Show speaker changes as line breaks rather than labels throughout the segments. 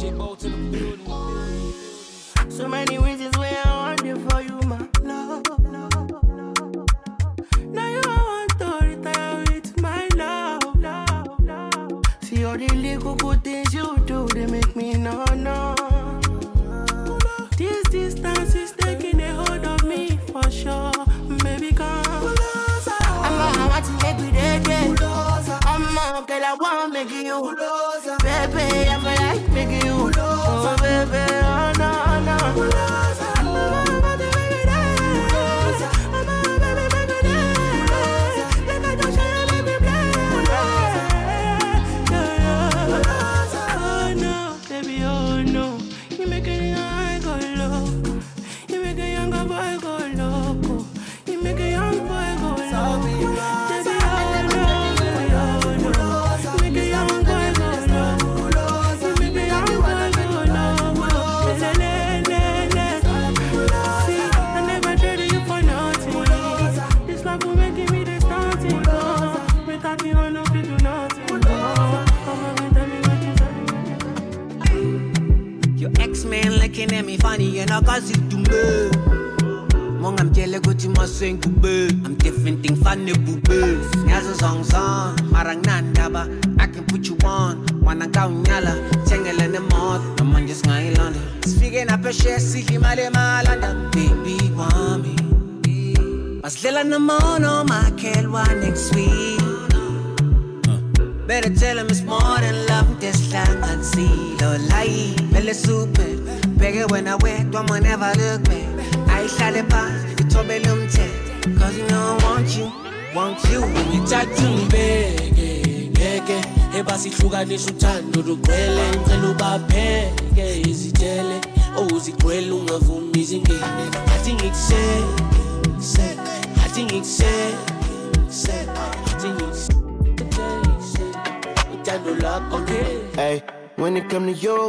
In the building.
So many reasons why I want it for you, my love. Now you want to retire with my love. See all the little good things you do, they make me no, no. This distance is taking a hold of me for sure. Baby, come. I'm a to make me dead, I'm a girl, I want to make you. Feel like making. Oh, baby,
looking at me funny and I can see to me. Mong I'm jelly go to my swing. I'm different thing funny bube. Nyazo song song, marang nanda ba. I can put you on. Wanna kau nyala, chengele ne mod. I'm on just ngai London. Speaking up a share, see him ale malanda. Baby want me. Maslela na mono, my kelwa next week. Better tell him it's more than love, this lang and see. Lo lie, belle super. Bigger when I wet, don't never look back. I shall it pass, you told me Cause you know I want you, want you.
You touch ngithatha ungibeke ngeke ebasihlukanisa uthando lugcwele ngicela ubapheke izitele owuzigcwele ungavumi izingene athi ngikuseke ngikuseke, athi ngikuseke ngikuseke, athi ngikuseke uthando lwakho okay
Hey, when it come to you,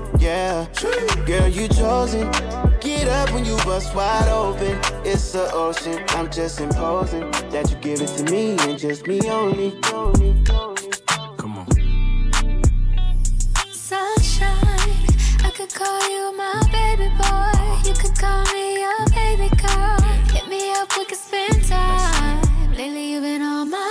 Yeah, girl, you chosen. Get up when you bust wide open. It's the ocean. I'm just imposing that you give it to me and just me only.
Come on.
Sunshine, I could call you my baby boy. You could call me your baby girl. Hit me up, we could spend time. Lately, you've been on my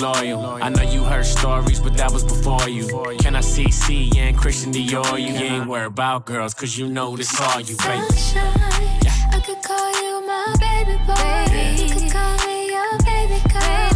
loyal. I know you heard stories, but that was before you. Can I see C and Christian Dior? You ain't worried about girls, cause you know this all you, baby.
Sunshine, I could call you my baby boy. You could call me your baby girl.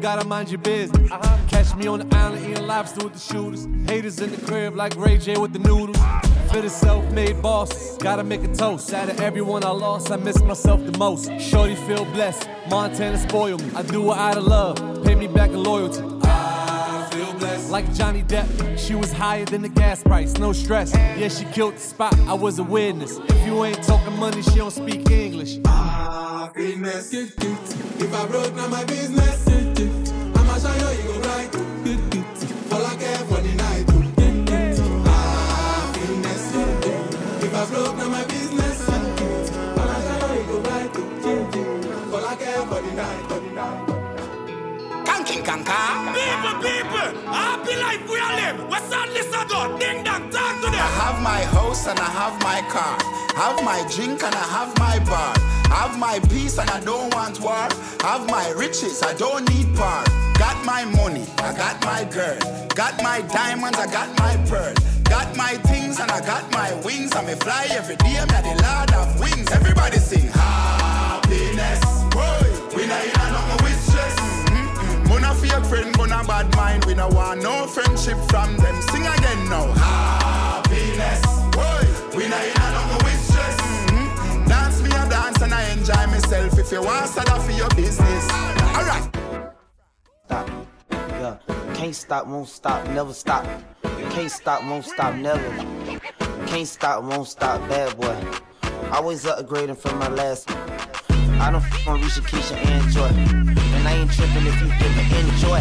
gotta
mind your business. Uh-huh. Catch me on the island eating lobster with the shooters. Haters in the crib like Ray J with the noodles. For the self-made bosses, gotta make a toast. Out of everyone I lost, I miss myself the most. Shorty feel blessed, Montana spoil me. I do out of love, pay me back in loyalty. I feel blessed. Like Johnny Depp, she was higher than the gas price, no stress. Yeah, she killed the spot, I was a witness. If you ain't talking money, she don't speak English.
Happiness. If I broke, now my business. I'ma show you, you go right. All I care for the night. Happiness. If I broke, now my business. I'ma show you, you go right. All I care for the night. For the night.
Kanking kanka.
People, people, happy life we are live. What's about? Ding dong, talk to them.
I have my house and I have my car. Have my drink and I have my bar. Have my peace and I don't want war. Have my riches, I don't need par. Got my money, I got my girl. Got my diamonds, I got my pearl. Got my things and I got my wings. I may fly every day, I'm the lord of wings. Everybody sing happiness. We not in a Mun a fake friend, mun a bad mind. We no want no friendship from them. Sing again now. Happiness. Boy, we not in a nothing with stress. Mm-mm. Dance me a dance and I enjoy myself. If you want, start off for your business. Alright.
stop. Yeah, can't stop, won't stop, never stop. Can't stop, won't stop, never. Can't stop, won't stop, bad boy. Always upgrading from my last. I don't f on Risha, Keisha, and Joy. And tripping if you didn't enjoy.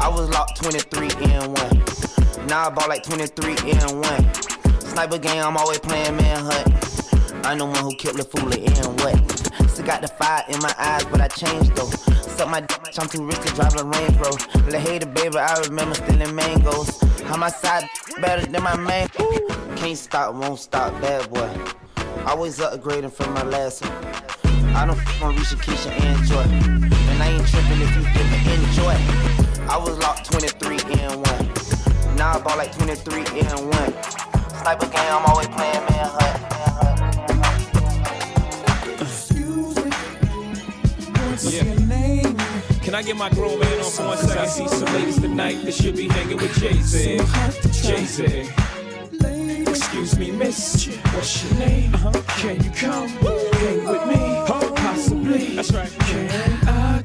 I was locked 23 and one. Now I bought like 23 and one. Sniper game, I'm always playing manhunt. I'm the one who killed the fool in what? Still got the fire in my eyes, but I changed though. Suck my dick, I'm too rich to drive a Range Rover. La hater, baby, I remember stealing mangoes. How my side better than my main. Can't stop, won't stop, bad boy. Always upgrading from my last one. I don't f on Risha, Keisha, and Joy. And I ain't tripping if you didn't enjoy. I was locked 23 in one. Now I bought like 23 in one. Sniper game, I'm always playing manhunt.
Yeah. Can I get my grown man on for one second? I see some ladies tonight that should be hanging with Jay Z. Jay Z. Excuse me, miss. What's your name? Uh-huh. Can you come hang with me? Possibly. That's right. Can I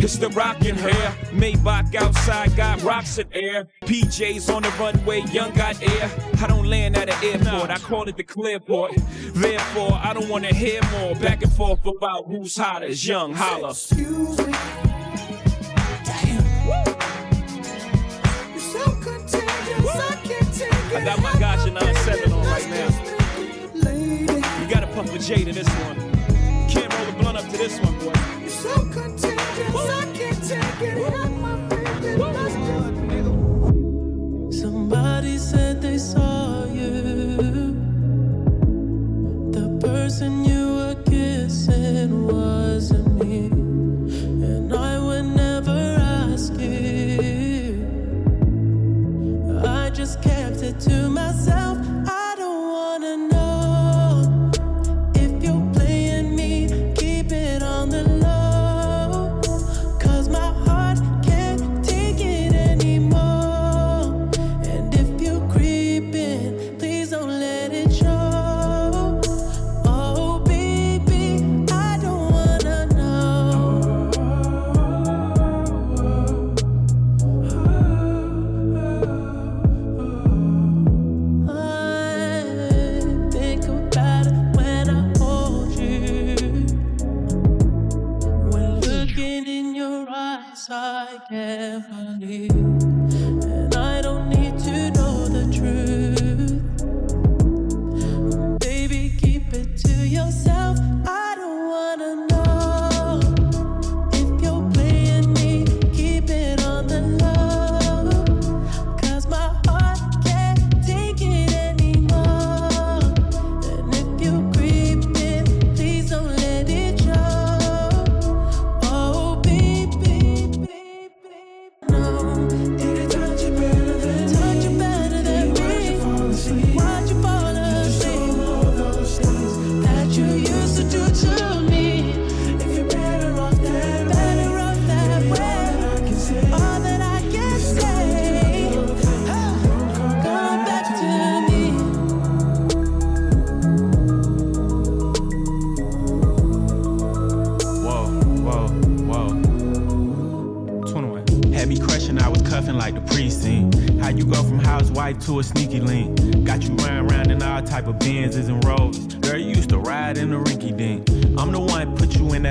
It's the rockin' hair. Maybach outside got rocks in air. PJs on the runway, young got air. I don't land at an airport, I call it the clearport. Therefore, I don't wanna hear more back and forth about who's hotter. It's young Hova.
Excuse me. You're so contagious, I can't take it.
I got my Gotcha 97 on right now. You gotta puff a J to this one. Can't roll the blunt up to this one, boy.
You're so contagious, Person you were kissing wasn't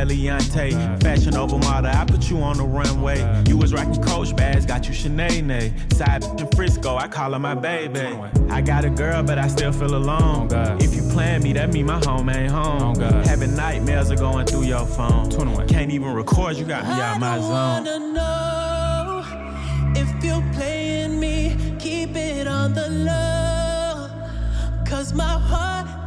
put you in that Leontay. Fashion over model, I put you on the runway. You was rocking Coach bags, got you Sinead. Side bitch in Frisco, I call her my baby. I got a girl, but I still feel alone. If you plan me, that mean my home ain't home. Having nightmares are going through your phone. Can't even record, you got me out my zone.
wanna know if you're playing me, keep it on the low. Cause my heart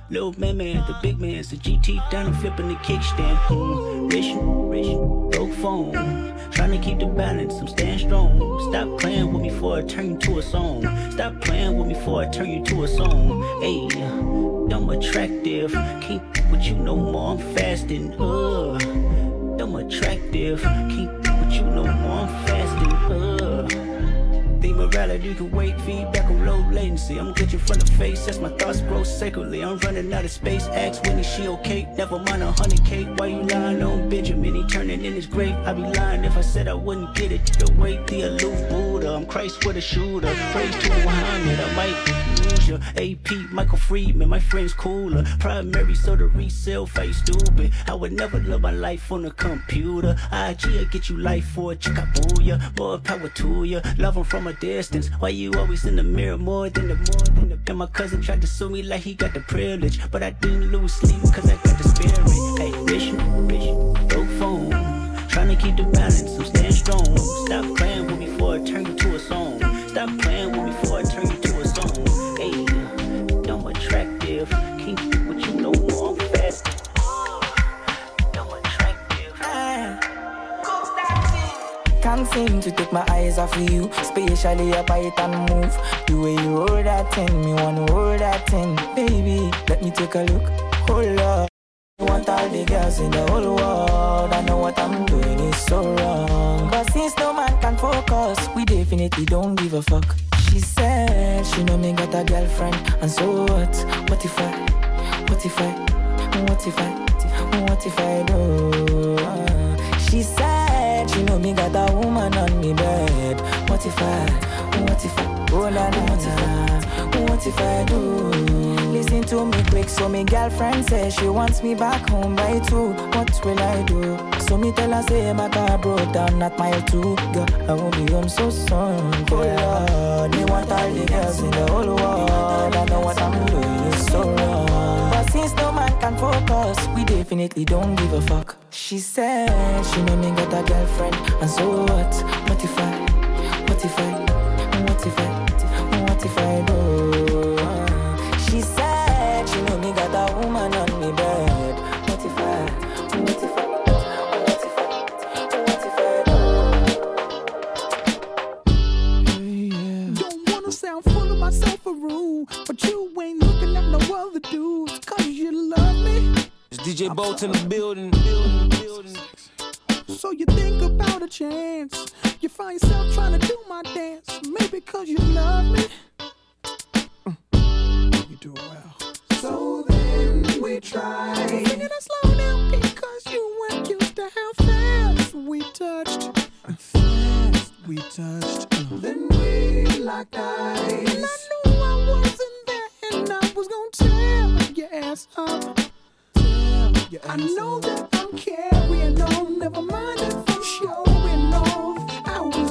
little man, man, the big man's the GT down and flipping the kickstand. Rich, rich, broke phone. Trying to keep the balance, I'm staying strong. Stop playing with me before I turn you to a song. Stop playing with me before I turn you to a song. Hey, I'm attractive. Can't with you no more, I'm fasting. Uh, I'm attractive. Can't with you no more, I'm fasting. Uh. Morality can wait, feedback on low latency. I'm glitching from the face as my thoughts grow sacredly. I'm running out of space. Ask Winnie, she okay? Never mind a honey cake. Why you lying on Benjamin? He turning in his grave. I'd be lying if I said I wouldn't get it. The wait, the aloof Buddha. I'm Christ with a shooter. Praise to Muhammad. I might AP, Michael Friedman. My friend's cooler. Primary, so the resale face stupid. I would never live my life on a computer. IG, I get you life for a chick. I boo ya. More power to ya. Love 'em from a distance. Why you always in the mirror more than the more than the and my cousin tried to sue me like he got the privilege. But I didn't lose sleep cause I got the spirit. Hey, rich, rich, broke phone. Trying to keep the balance, I'm staying strong. Stop playing with me before I turn you to a song. Stop playing with To
take my eyes off of you, especially up it and move. The way you roll that thing, me wanna roll that thing, baby. Let me take a look. Hold up. I want all the girls in the whole world. I know what I'm doing is so wrong. But since no man can focus, we definitely don't give a fuck. She said she know me got a girlfriend, and so what? What if I? What if I? What if I? What if I do? She said she know me got a woman on me bed. What if I? What if I? Oh la la, what if I? What if I do? Listen to me quick, so me girlfriend says she wants me back home by two. What will I do? So me tell her say my car broke down at mile two. Girl, I won't be home so soon. Oh Lord, me want all the girls in the whole world. I know what I'm doing so wrong. Focus, we definitely don't give a fuck. She said she know me got a girlfriend, and so what? What if I? What if I? What if I? What if I
DJ Bolt in the building.
So you think about a chance. You find yourself trying to do my dance. Maybe cause you love me. Mm. You do well. So then we try. Singing it slow down because you weren't used to how fast we touched. Fast we touched. Then we locked eyes. And I knew I wasn't there and I was gonna tear your ass up. I know that I'm carrying on. Never mind if I'm showing off. I was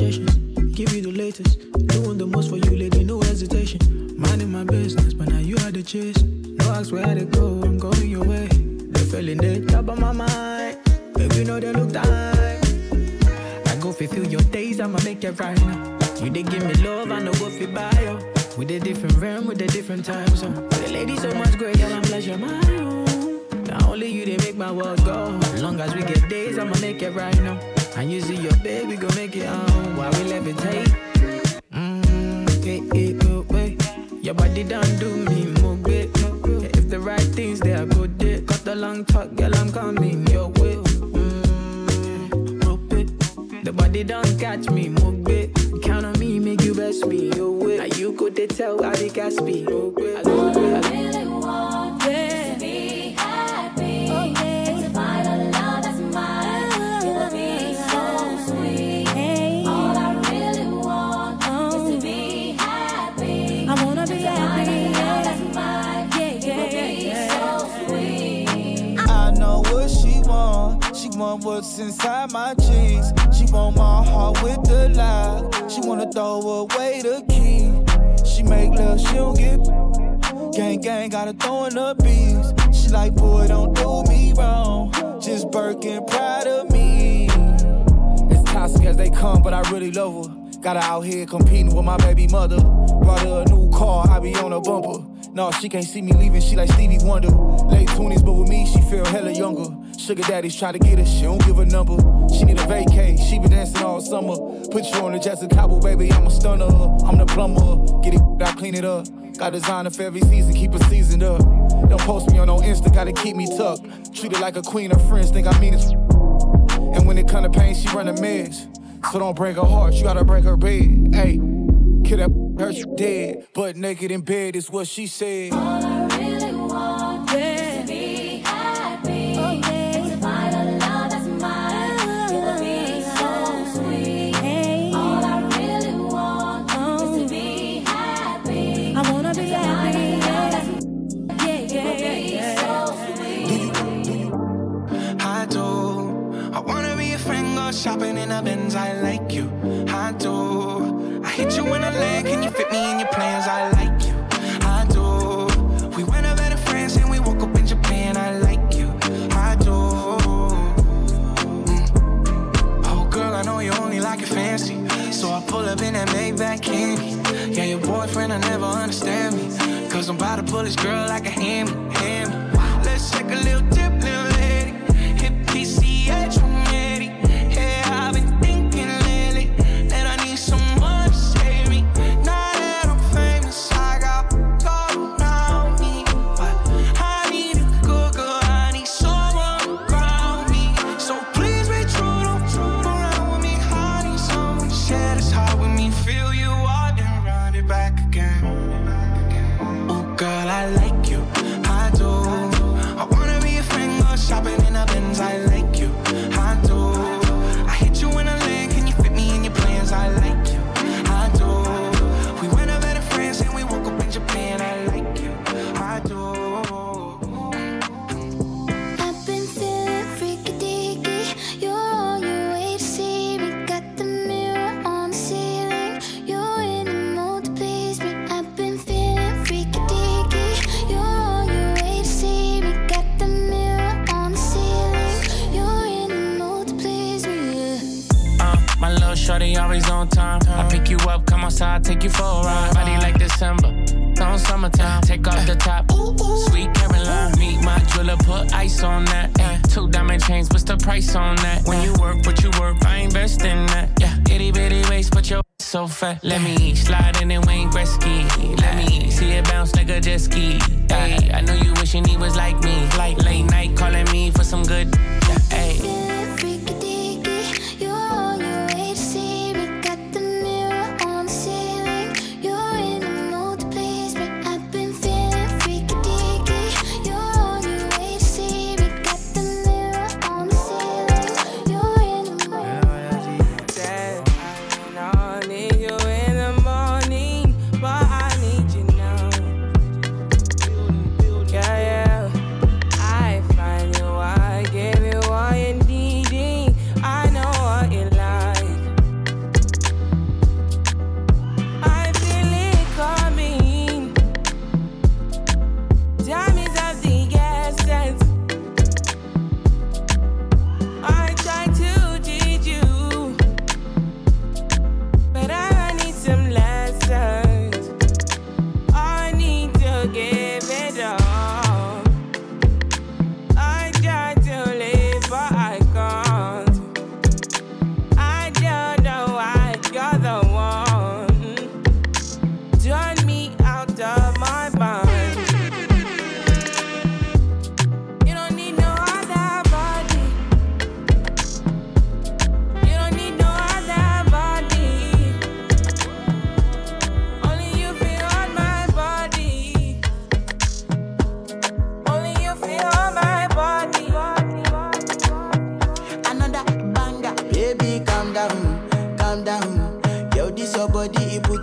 Give you the latest. Doing the most for you, lady, no hesitation. Minding my business, but now you had the chase. No ask where to go, I'm going your way. The feeling they top of my mind. Baby, know they look tight. I go fulfill your days, I'ma make it right now. You did give me love, I know what you buy you. With a different realm, with a different time zone. The lady so much greater, I'm pleasure my own. Not only you, they make my world go. Long as we get days, I'ma make it right now. And you see your baby, go make it on while we levitate. Mmm, hey, hey, oh, wait. Your body done do me more good. If the right things they are good, there. Cut the long talk, girl, I'm coming your way. Oh, mmm, rope it. The body don't catch me, move it. Count on me, make you best me, your way. Now you could tell how they got speed. Oh, I
what's inside my jeans. She want my heart with the lock. She wanna throw away the key. She make love, she don't get. Gang gang, gotta throw in the beats. She like, boy, don't do me wrong. Just Birkin, proud of me. It's toxic as they come, but I really love her. Got her out here competing with my baby mother. Brought her a new car, I be on a bumper. No, she can't see me leaving, she like Stevie Wonder. Late 20s, but with me, she feel hella younger. Sugar daddies try to get her, she don't give a number. She need a vacay, she been dancing all summer. Put you on the Jessica Cabo, baby, I'm a stunner. I'm the plumber, get it, I clean it up. Got designer for every season, keep it seasoned up. Don't post me on no Insta, gotta keep me tucked. Treat it like a queen, her friends think I mean it. And when it come to pain, she run a mess. So don't break her heart, you gotta break her bed. Hey, kill that her she dead. But naked in bed is what she said.
really want is to be happy. And to find a love that's mine. It'll be so sweet. All I really want is to be happy.
I wanna be
And to find a
happy,
love that's
yeah, yeah,
It'll be
yeah,
so sweet.
I do. I wanna be a friend, go shopping in a Benz. I like you. I do. I hit you in the leg, can you that Maybach candy. Yeah, your boyfriend, I never understand me. Cause I'm about to pull this girl like a hammy, hammy. Let's take a little little My little shorty always
on time. I pick you up, come outside, take you for a ride. Body like December, on summertime. Take off the top, sweet Caroline. Meet my jeweler, put ice on that. Two diamond chains, what's the price on that? When you work, what you work, I invest in that. Yeah, itty bitty waist, but your so fat. Let me slide in and Wayne Gretzky. Let me see it bounce like a jet ski. Hey, I know you wishing he was like me. Like late night calling me for some good.
Hey.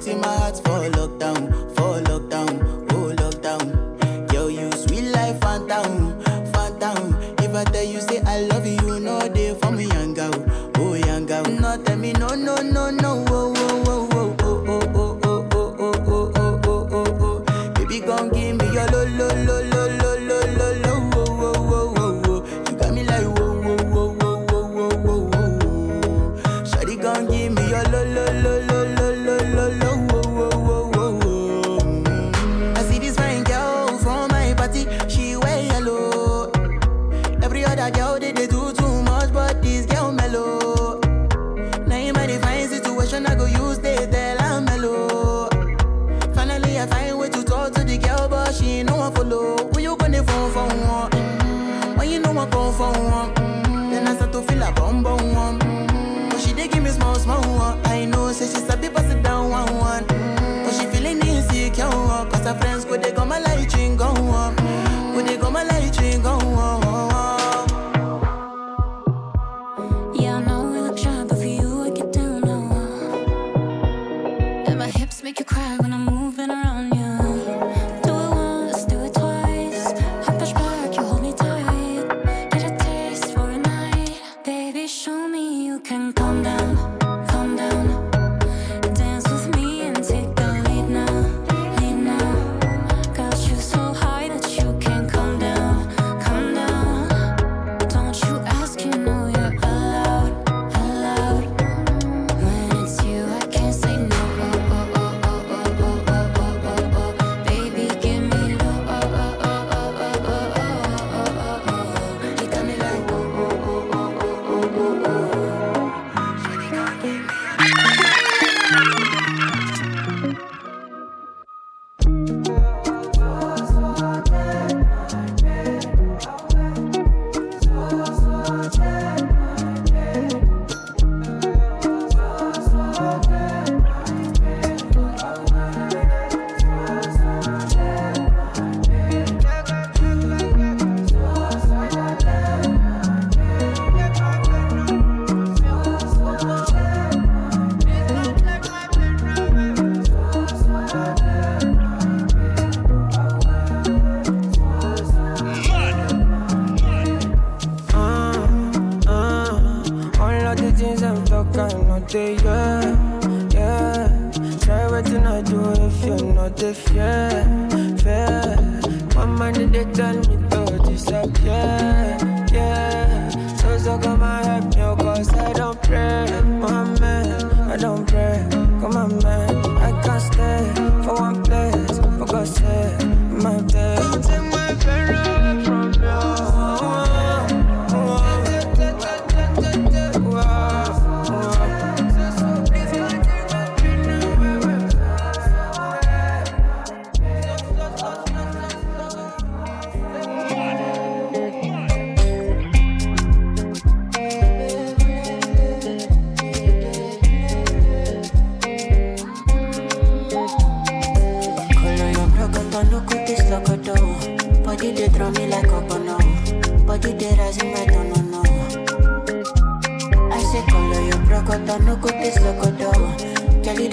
in
my
heart for lockdown.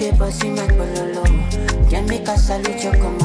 tiempo sin el pololo. Ya en mi
casa lucho como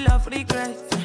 full of regrets.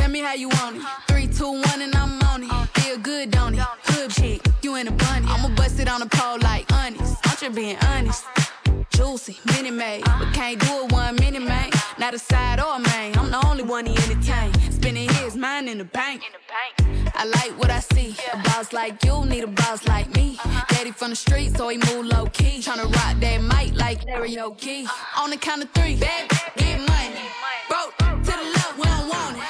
Tell me how you want it. Three, two, one, and I'm on it. Feel good, don't it? Hood chick, you in a bunny. I'ma bust it on the pole like honest. Aren't you being honest? Juicy, mini made, but can't do it one mini, man. Not a side or a main. I'm the only one he entertain. Spending his mind in the bank. I like what I see. A boss like you need a boss like me. Daddy from the street, so he move low key. Tryna rock that mic like karaoke. On the count of three, baby, get money. Broke to the left, we don't want it.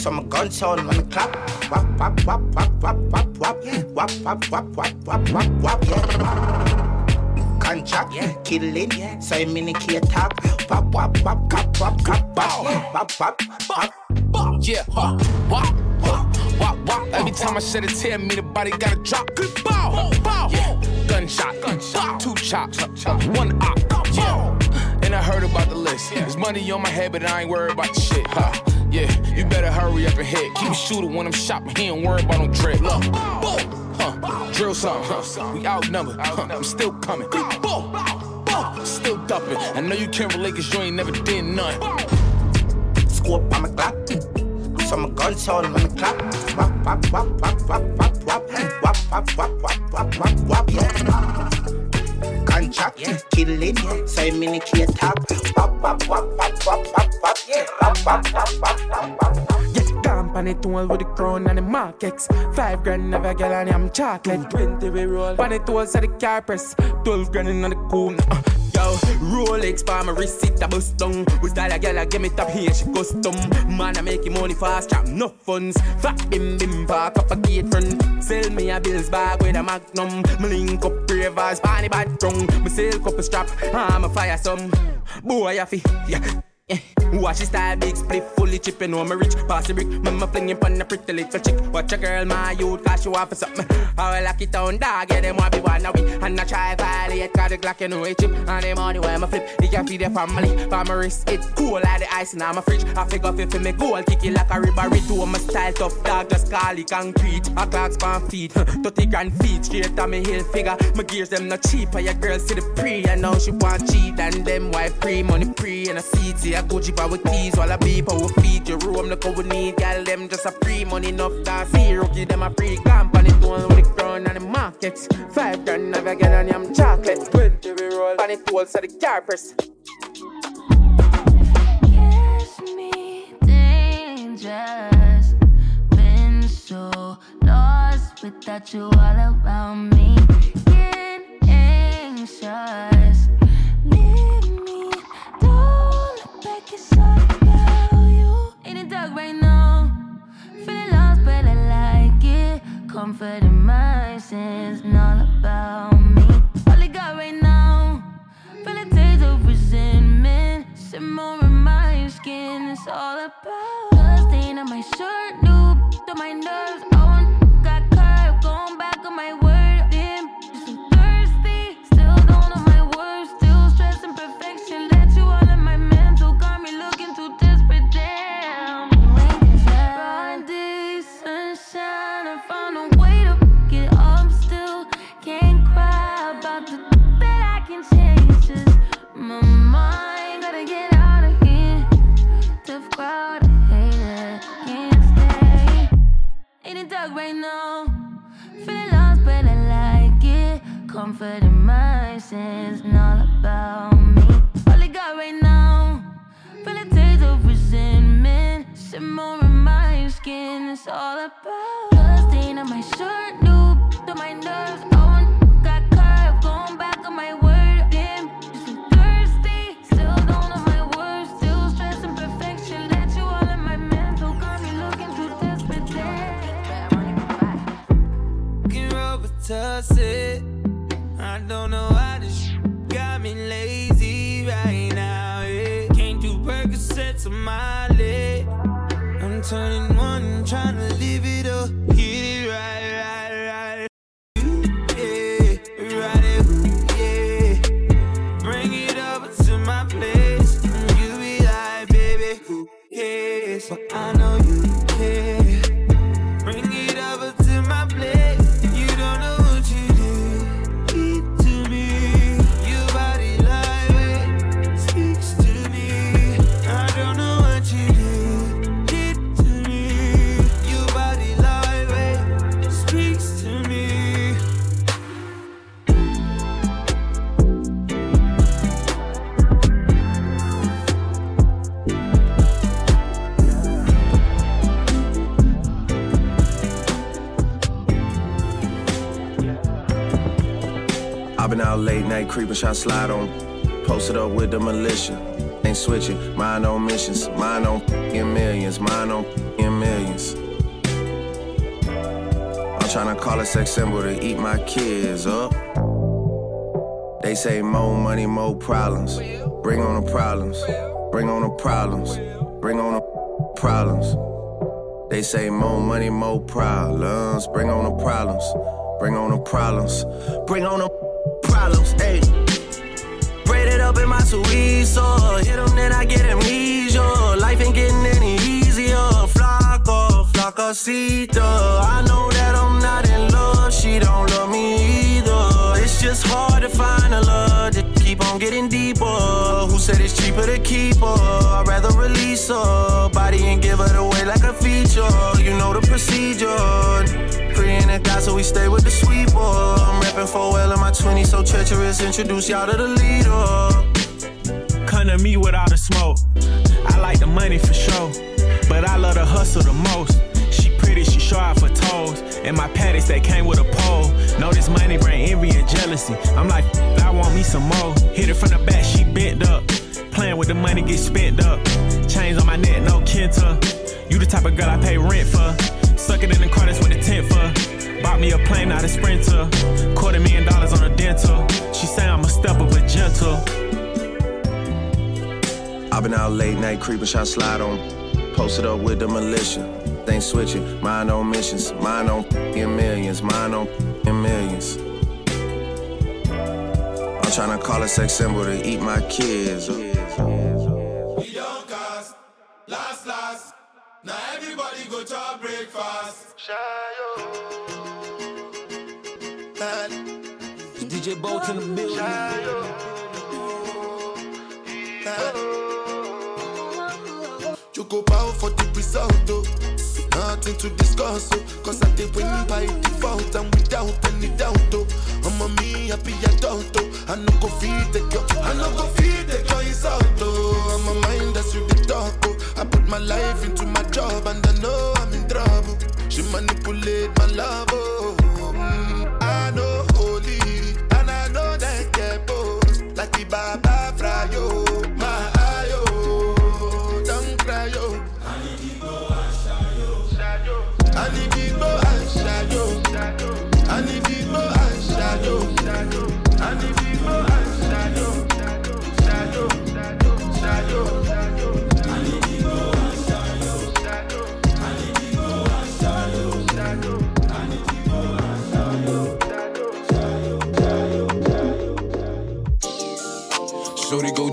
So my gun sound on the clock. Wap wap wap wap wap wap wap. Wap wap wap wap wap wap wap. Yeah. Contract, killing, so I'm in the key top. Wap wap wap wap wap wap wap. Wap wap wap.
Yeah, huh, wop, wop, wop, wop. Every time I shed a tear, me the body gotta drop. Good bow, bow. Gunshot, gunshot, two chops, one op. Yeah. I heard about the list. There's money on my head, but I ain't worried about the shit, huh? Yeah, you better hurry up and hit. Keep a shooter when I'm shopping. He ain't worried about no dread. Look, boom, huh? Drill something, huh? We outnumbered, huh? I'm still coming. Boom, boom, still dumping. I know you can't relate cause you ain't never did none.
Scope on my clock. So my gun sound on the clock. Wap wap wap wap wap wap wap. Wap wap wap wap wap wap wap. Yeah. Contract, so top. Wap wap wap. Yeah. Wap wap wap wap wap wap.
Yeah, gone pan it all with the crown and the markets. Five grand never get on I'm chocolate. Twenty we roll. Pan it all so the car press. Twelve grand in on the coon. Uh, yo, Rolex for my it a bust down. We style a girl a give me top here she custom. Man I make money fast trap no funds. Fat bim bim park up a gate front. Sell me a bills bag with a magnum. Me link up ravers, panny bad tongue. Me sell couple strap. I'm a fire some. Boy I fi yeah. Yeah. Watch his style, big split, fully chip, you know me rich. Pass the brick, mama flinging pon a pretty little chick. Watch a girl, my youth, cause she want for something. I will lock it down, dog, yeah, them want be one of we. And I try violate, cause the Glock, you know it chip. And the money when I flip, they can feed their family. For my wrist, it cool like the ice in my fridge. I figure it me goal, kick it like a ribbery to my style, tough dog, just call it concrete. A clocks pan feet, 30 grand feet, straight on me hill figure. My gears, them not cheap, and your girl see the pre. I know she want cheat, and them white pre, money pre, and a seat, see a Gucci power keys, while I beep our feet, your room, look how we need, gal, them just a free money enough, that's zero, give them a free company, doing with the crown and the markets. Five grand, never get on them chocolate. Twenty we roll, pan it all, so the car press.
dangerous. Been so lost without you all around me. Getting anxious. Comfort in my sins, all about me. All I got right now. Feel a taste of resentment. Simmer in my skin, it's all about the stain on my shirt, new to my nerves. I want out
late night creeping, shot slide on. Posted up with the militia. Ain't switching, mine on missions, mine on in millions, mine on in millions. I'm tryna call a sex symbol to eat my kids up. They say more money, more problems. Bring on the problems. Bring on the problems. Bring on the problems. They say more money, more problems. Bring on the problems. Bring on the problems. Bring on the problems. Hey. Braided up in my Suizo. Hit them, then I get amnesia. Life ain't getting any easier. Flaco, flacosita. I know that I'm not in love. She don't love me either. It's just hard to find a love that keep on getting deeper. Who said it's cheaper to keep her? I'd rather release her body and give it away like a feature. You know the procedure. And so we stay with the sweet boy. I'm rapping for well in my 20s, so treacherous. Introduce y'all to the leader.
Come to me without a smoke. I like the money for sure, but I love the hustle the most. She pretty, she out for toes. And my patties that came with a pole. Know this money bring envy and jealousy. I'm like, I want me some more. Hit it from the back, she bent up. Playing with the money, get spent up. Chains on my neck, no Kenta. You the type of girl I pay rent for. Suck it in the car, what the tent for. Bought me a plane, not a sprinter. Quarter million dollars on a dental. She say I'm a stepper, but gentle.
I've been out late night creeping, shot slide on. Posted up with the militia. Ain't switching, mine on missions, mine on in millions, mine on in millions. I'm tryna call a sex symbol to eat my kids.
Everybody go to breakfast.
DJ Bolt in the building.
You go bow for the result, oh. Nothing to discuss, oh. Cause I did win by default and without any doubt, oh. I'm a me happy adult, oh. I no go feed the girl, I no go feed the girl insult, oh. I'm a mind that's you the talk, oh. I put my life into my job and I know I'm in trouble. She manipulate my love, oh.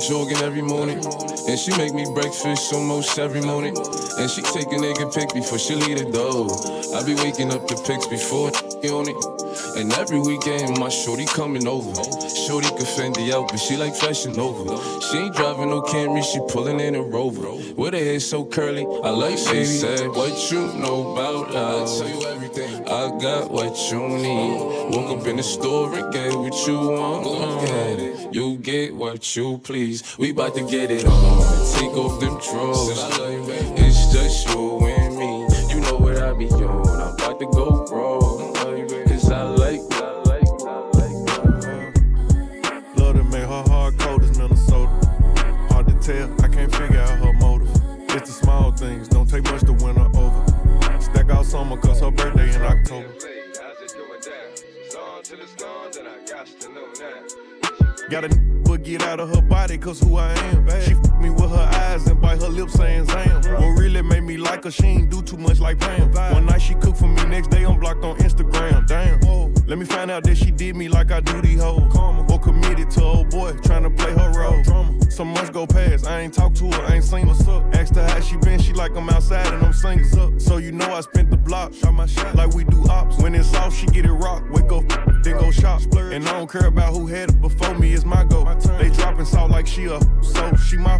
Jogging every morning. And she make me breakfast almost every morning. And she take a nigga pic before she leave the door. I be waking up the pics before on it. And every weekend, my shorty coming over. Shorty can fend the out, but she like fashion Nova. She ain't driving no Camry, she pulling in a Rover. With her hair so curly, I like she said, What you know about love? I tell you everything. I got what you need. Woke up in the store and get what you want. Go get it. You get what you please. We bout to get it on. Take off them drawers. It's just you and me. You know what I be on. I'm about to go raw. Cause I like.
Love to make her hard cold as Minnesota. Hard to tell, I can't figure out her motive. It's the small things, don't take much to win her over. Stack out summer, cause her birthday in October. Got a but get out of her body, cause who I am. She f me with her eyes and bite her lips saying Zam. What really made me like her, she ain't do too much like Pam. One night she cooked for me, next day I'm blocked on Instagram. Damn. Let me find out that she did me like I do these hoes. Or committed to old boy, trying to play her role. Some months go past, I ain't talked to her, I ain't seen what's up. Asked her how she been, she like I'm outside and I'm singles up. So you know I spent the block, shot my shot like we do ops. When it's off, she get it rock, wake up, then go shop. And I don't care about who had it before me, it's my go. They dropping salt like she a, so she my.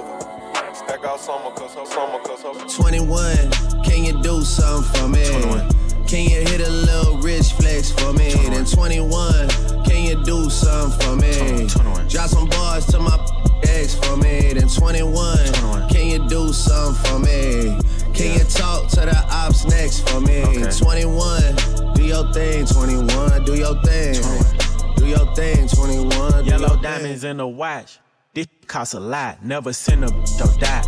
Stack summer, cause her summer, cause her
21, can you do something for me? 21. Can you hit a little rich flex for me? 21. Then 21, can you do something for me? 21. Drop some bars to my ex for me. Then 21, 21. can you do something for me? Can yeah. you talk to the ops next for me? Okay. 21, do your thing, 21, do your thing. 21. Do your thing, 21.
Yellow diamonds thing. in the watch. This costs a lot. Never send a or die.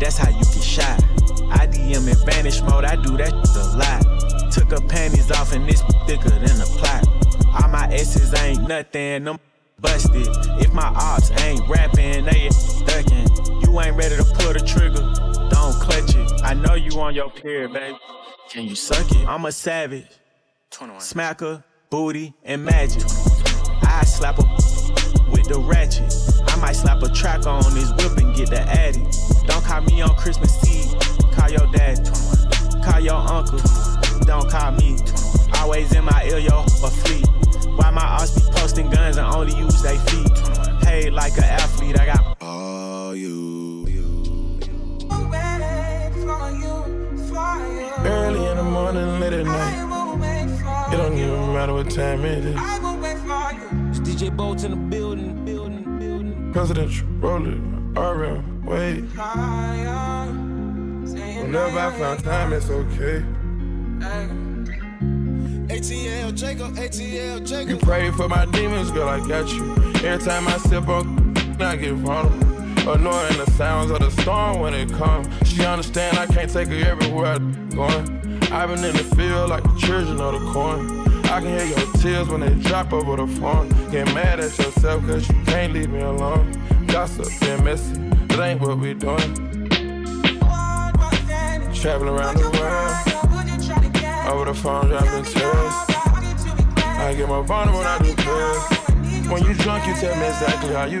That's how you get shot. I DM in vanish mode. I do that a lot. Took her panties off and it's thicker than a plot. All my S's ain't nothing. Them busted. If my ops ain't rapping, they ducking. You ain't ready to pull the trigger. Don't clutch it. I know you on your period, baby. Can you suck it? I'm a savage. 21. Smacker, booty, and magic. I slap a with the ratchet. I might slap a track on his whip and get the addy. Don't call me on Christmas Eve. Call your dad. Call your uncle. Don't call me. Always in my ear, yo, a fleet. Why my ass be posting guns and only use they feet? Paid like an athlete, I got
all you.
Early in the morning, late at night. It don't even matter what time it is.
DJ Bolts in the building, building, building.
Presidential, rolling, RM, wait. Whenever I find time, it's okay. ATL Jacob, ATL Jacob. You pray for my demons, girl, I got you. Every time I sip on, I get vulnerable. Annoying the sounds of the storm when it comes. She understand I can't take her everywhere I'm going. I've been in the field like the children of the corn. I can hear your tears when they drop over the phone. Get mad at yourself cause you can't leave me alone. Gossip and messy, that ain't what we doing. Traveling around the world. Over the phone, dropping tears. I get more vulnerable when I do pills. When you drunk, you tell me exactly how you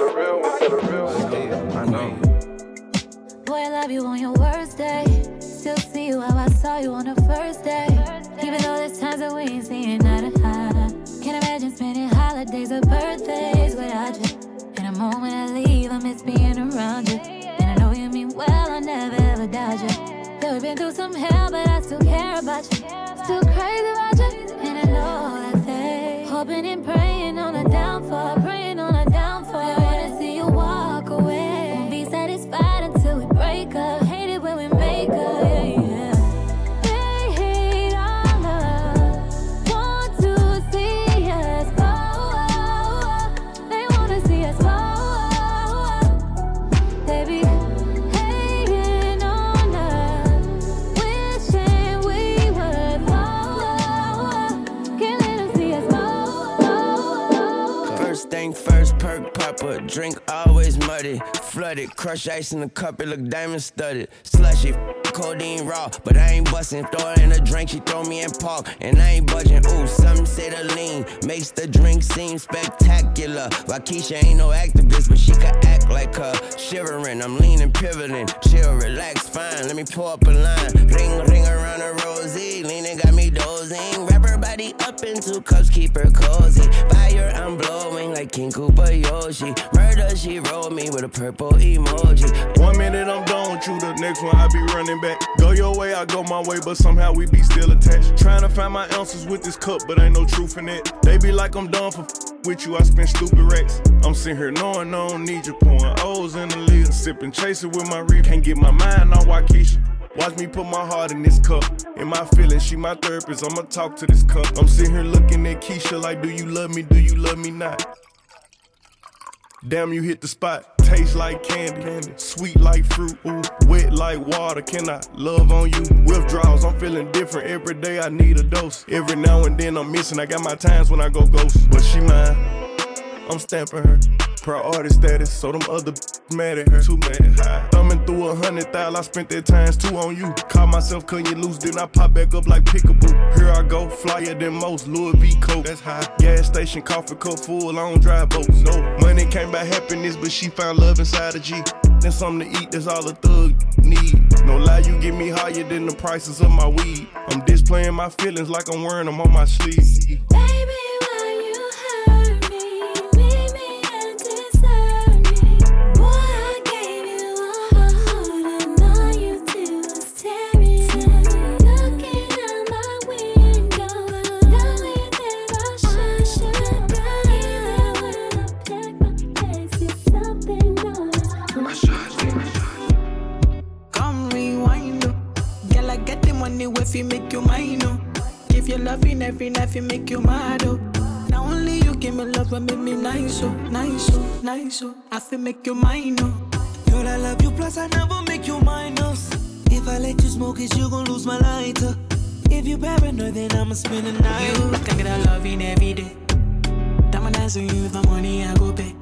a real one, tell a real one, tell a real one. I know.
Boy, I love you on your worst day. Still see you how I saw you on the first day. Even though there's times that we ain't seeing eye to eye. Can't imagine spending holidays or birthdays without you. In a moment I leave, I miss being around you. And I know you mean well, I never ever doubt you. Though we've been through some hell, but I still care about you. Still crazy about you, and I know that they hoping and praying
Flooded, crush ice in the cup, it look diamond studded. Slushy, codeine raw, but I ain't bustin'. Throw in a drink, she throw me in park, and I ain't budging. Ooh, some say the lean makes the drink seem spectacular. Wockesha ain't no activist, but she could act like her. Shivering, I'm leaning, pivoting, chill, relax, fine. Let me pull up a line, ring, ring around a rosy. Leaning got me dozing. Up in two cups, keep her cozy. Fire, I'm blowing like King Koopa Yoshi. Murder, she rolled me with a purple emoji.
One minute I'm done with you, the next one I be running back. Go your way, I go my way, but somehow we be still attached. Trying to find my answers with this cup, but ain't no truth in it. They be like I'm done for with you, I spend stupid racks. I'm sitting here knowing I don't need you, pouring O's in the lid, sipping, chasing with my reef. Can't get my mind on Wockesha. Watch me put my heart in this cup. In my feelings, she my therapist. I'ma talk to this cup. I'm sitting here looking at Keisha like, do you love me? Do you love me not? Damn, you hit the spot. Taste like candy, candy. sweet like fruit, ooh, wet like water. Can I love on you? Withdrawals, I'm feeling different every day. I need a dose. Every now and then I'm missing. I got my times when I go ghost, but she mine. I'm stamping her. Priority status, so them other mad at her. Too mad. High. Thumbing through a hundred thousand, I spent that times two on you. Caught myself cutting loose, then I pop back up like pickaboo. Here I go, flyer than most, Louis V. Coke. That's high. Gas station, coffee cup full, I don't drive boats. No money came by happiness, but she found love inside a G. Then something to eat, that's all a thug need. No lie, you get me higher than the prices of my weed. I'm displaying my feelings like I'm wearing them on my sleeve.
Nice, oh, nice, oh, nice, oh. I feel make you mine, oh.
Girl, I love you, plus I never make you minus. Oh. If I let you smoke it, you gon' lose my lighter. If you paranoid, then I'ma spend the night.
You can get a loving every day. Diamond dance with you, the money I go pay.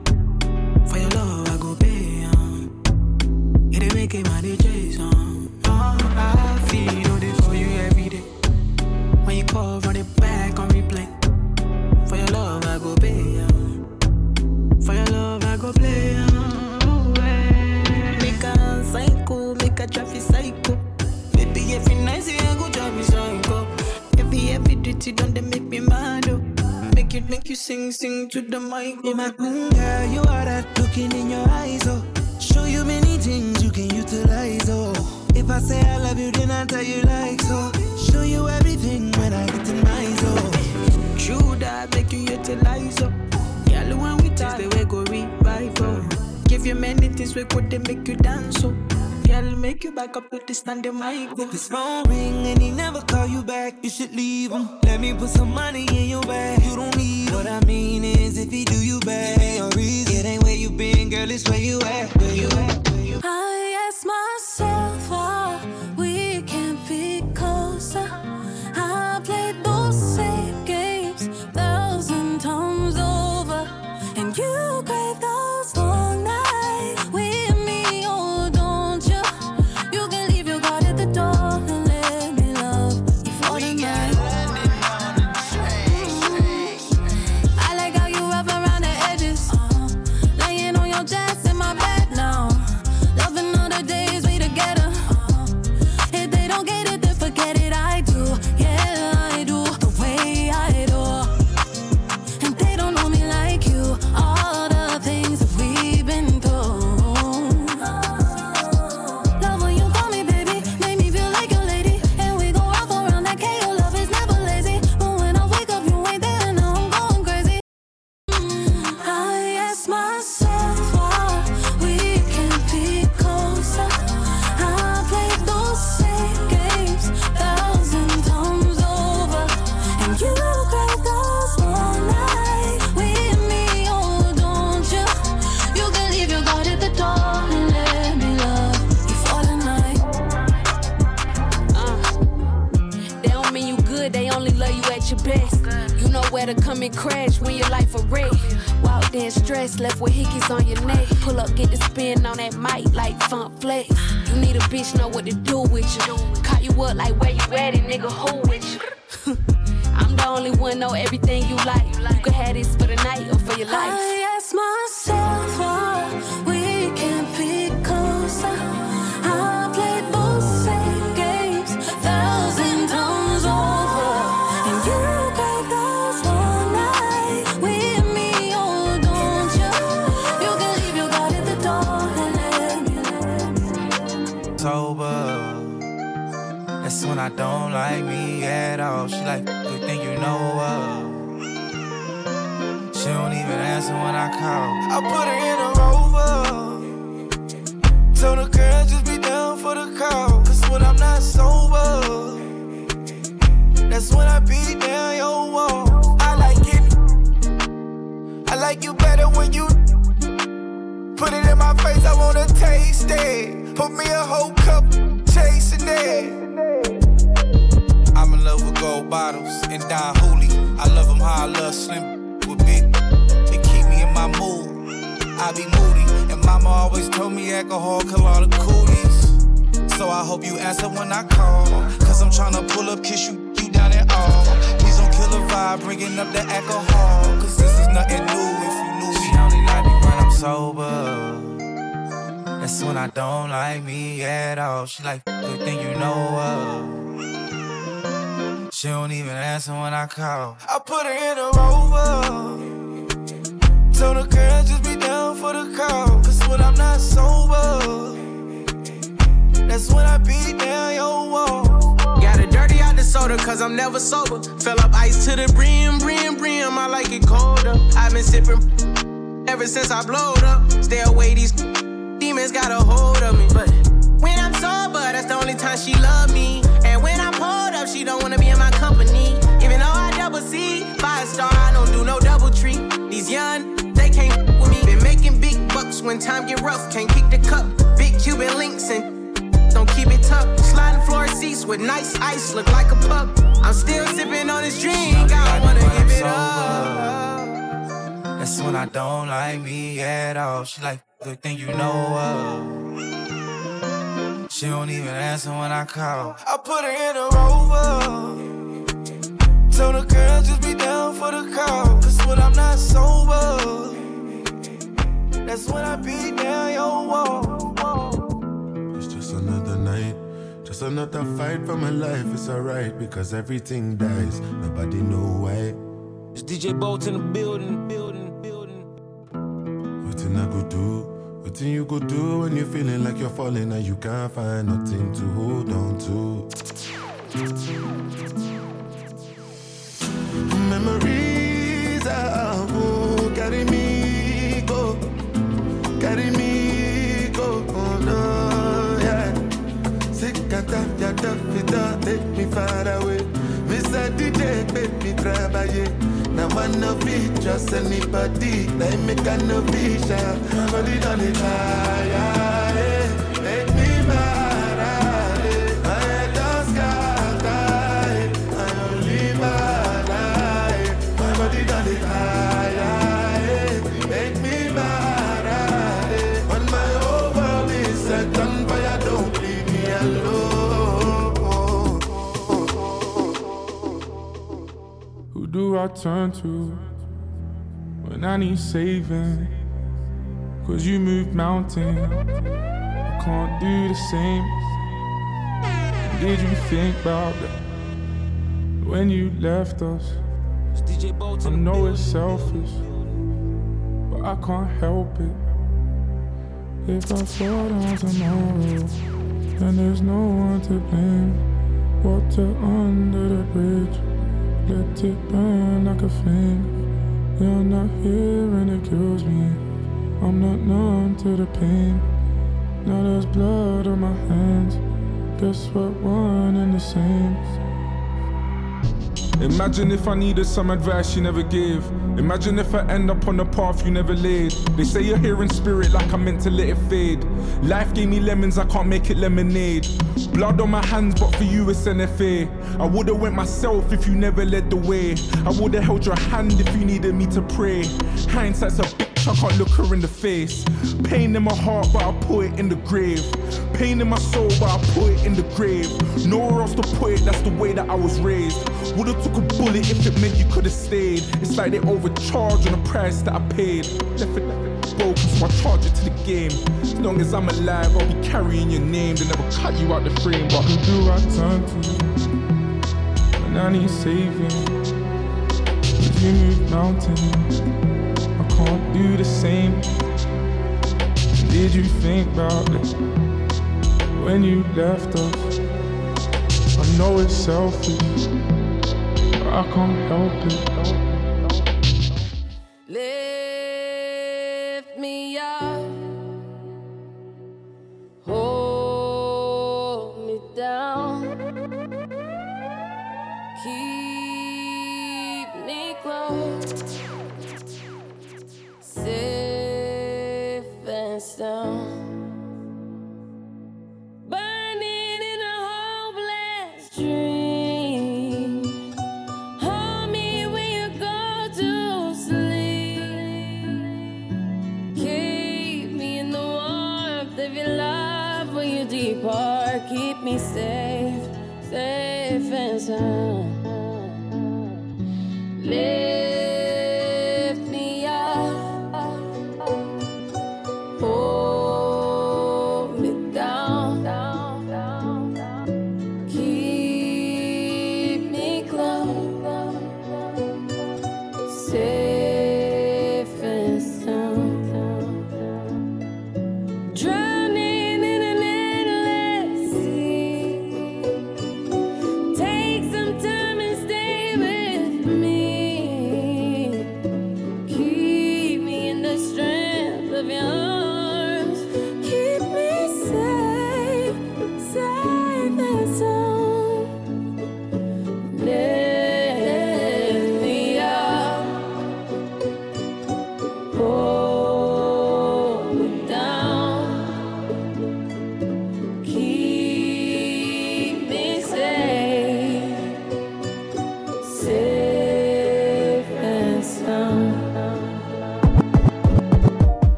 The mic.
In my room, girl, you are that looking in your eyes, oh. Show you many things you can utilize, oh. If I say I love you, then I tell you like so. Oh. Show you everything when I get to my oh.
True that make you utilize up. Girl, when we taste the way go revive oh. Give you many things we could they make you dance oh. Girl, make you back up to the mic.
If his phone ring and he never call you back, you should leave him. Let me put some money in your bag. You don't need him. What I mean is, if he do you bad, ain't no reason. It ain't where you been, girl, it's where you at. Where you at? Where you
I
left
when I don't like me at all. She like, good thing you know her. She don't even answer when I call. I put her in a rover. Told the girl just be down for the call. Cause when I'm not sober, that's when I beat down your wall. I like it. I like you better when you Put it in my face, I wanna taste it. Put me a whole cup, chasing it. Gold bottles and Don Hooley. I love them how I love Slim with big. They keep me in my mood. I be moody, and mama always told me alcohol kill all the coolies. So I hope you answer when I call. Cause I'm tryna pull up, kiss you, you down at all. Please don't kill the vibe, bringing up the alcohol. Cause this is nothing new if you knew me. She only like me when I'm sober. That's when I don't like me at all. She like, good thing you know her. She don't even answer when I call. I put her in a rover. Told the girl just be down for the call. Cause when I'm not sober, that's when I beat down your wall.
Got it dirty out the soda, cause I'm never sober. Fill up ice to the brim, brim, brim. I like it colder. I've been sipping ever since I blowed up. Stay away, these demons got a hold of me. But when I'm sober, that's the only time she love me. And when I'm pulled up, she don't wanna be in my company. Even though I double C, five star, I don't do no double treat. These young, they can't f- with me. Been making big bucks when time get rough. Can't kick the cup. Big Cuban links and don't keep it tough. Sliding floor seats with nice ice, look like a pup. I'm still sipping on this drink, I don't wanna give it up.
That's when I don't like me at all. She like, good thing you know her. She don't even answer when I call. I put her in a rover. Told the girl just be down for the call. Cause when I'm not sober, that's when I beat down your wall.
It's just another night. Just another fight for my life. It's alright because everything dies. Nobody know why.
It's DJ Bolt in the building, building.
Nothing I go do. Nothing you go do when you're feeling like you're falling and you can't find nothing to hold on to. Memories are who carry me go, carry me go. Oh no, yeah. Sick Sikata yada fita take me far away. Mr. DJ make me Now one no be just anybody. Now make a no vision. Body on the fire.
Do I turn to when I need saving? Cause you moved mountains, I can't do the same. Did you think about that when you left us? I know it's selfish, but I can't help it. If I fall down tomorrow, then there's no one to blame. Water under the bridge. Let it burn like a flame. You're not here and it kills me. I'm not numb to the pain. Now there's blood on my hands. Guess what? One and the same. Imagine if I needed some advice you never gave. Imagine if I end up on the path you never laid. They say you're here in spirit like I'm meant to let it fade. Life gave me lemons, I can't make it lemonade. Blood on my hands, but for you it's NFA. I would've went myself if you never led the way. I would've held your hand if you needed me to pray. Hindsight's a bitch, I can't look her in the face. Pain in my heart, but I'll put it in the grave. Pain in my soul, but I put it in the grave. Nowhere else to put it, that's the way that I was raised. Would've took a bullet if it meant you could've stayed. It's like they overcharged on the price that I paid. Left it, broken, so I charge it to the game. As long as I'm alive, I'll be carrying your name. They never cut you out the frame, but who do I turn to? When I need saving. Cause you moved mountains. I can't do the same. Did you think about it when you left us? I know it's selfish, but I can't help it.
Keep me safe, safe and sound. Lift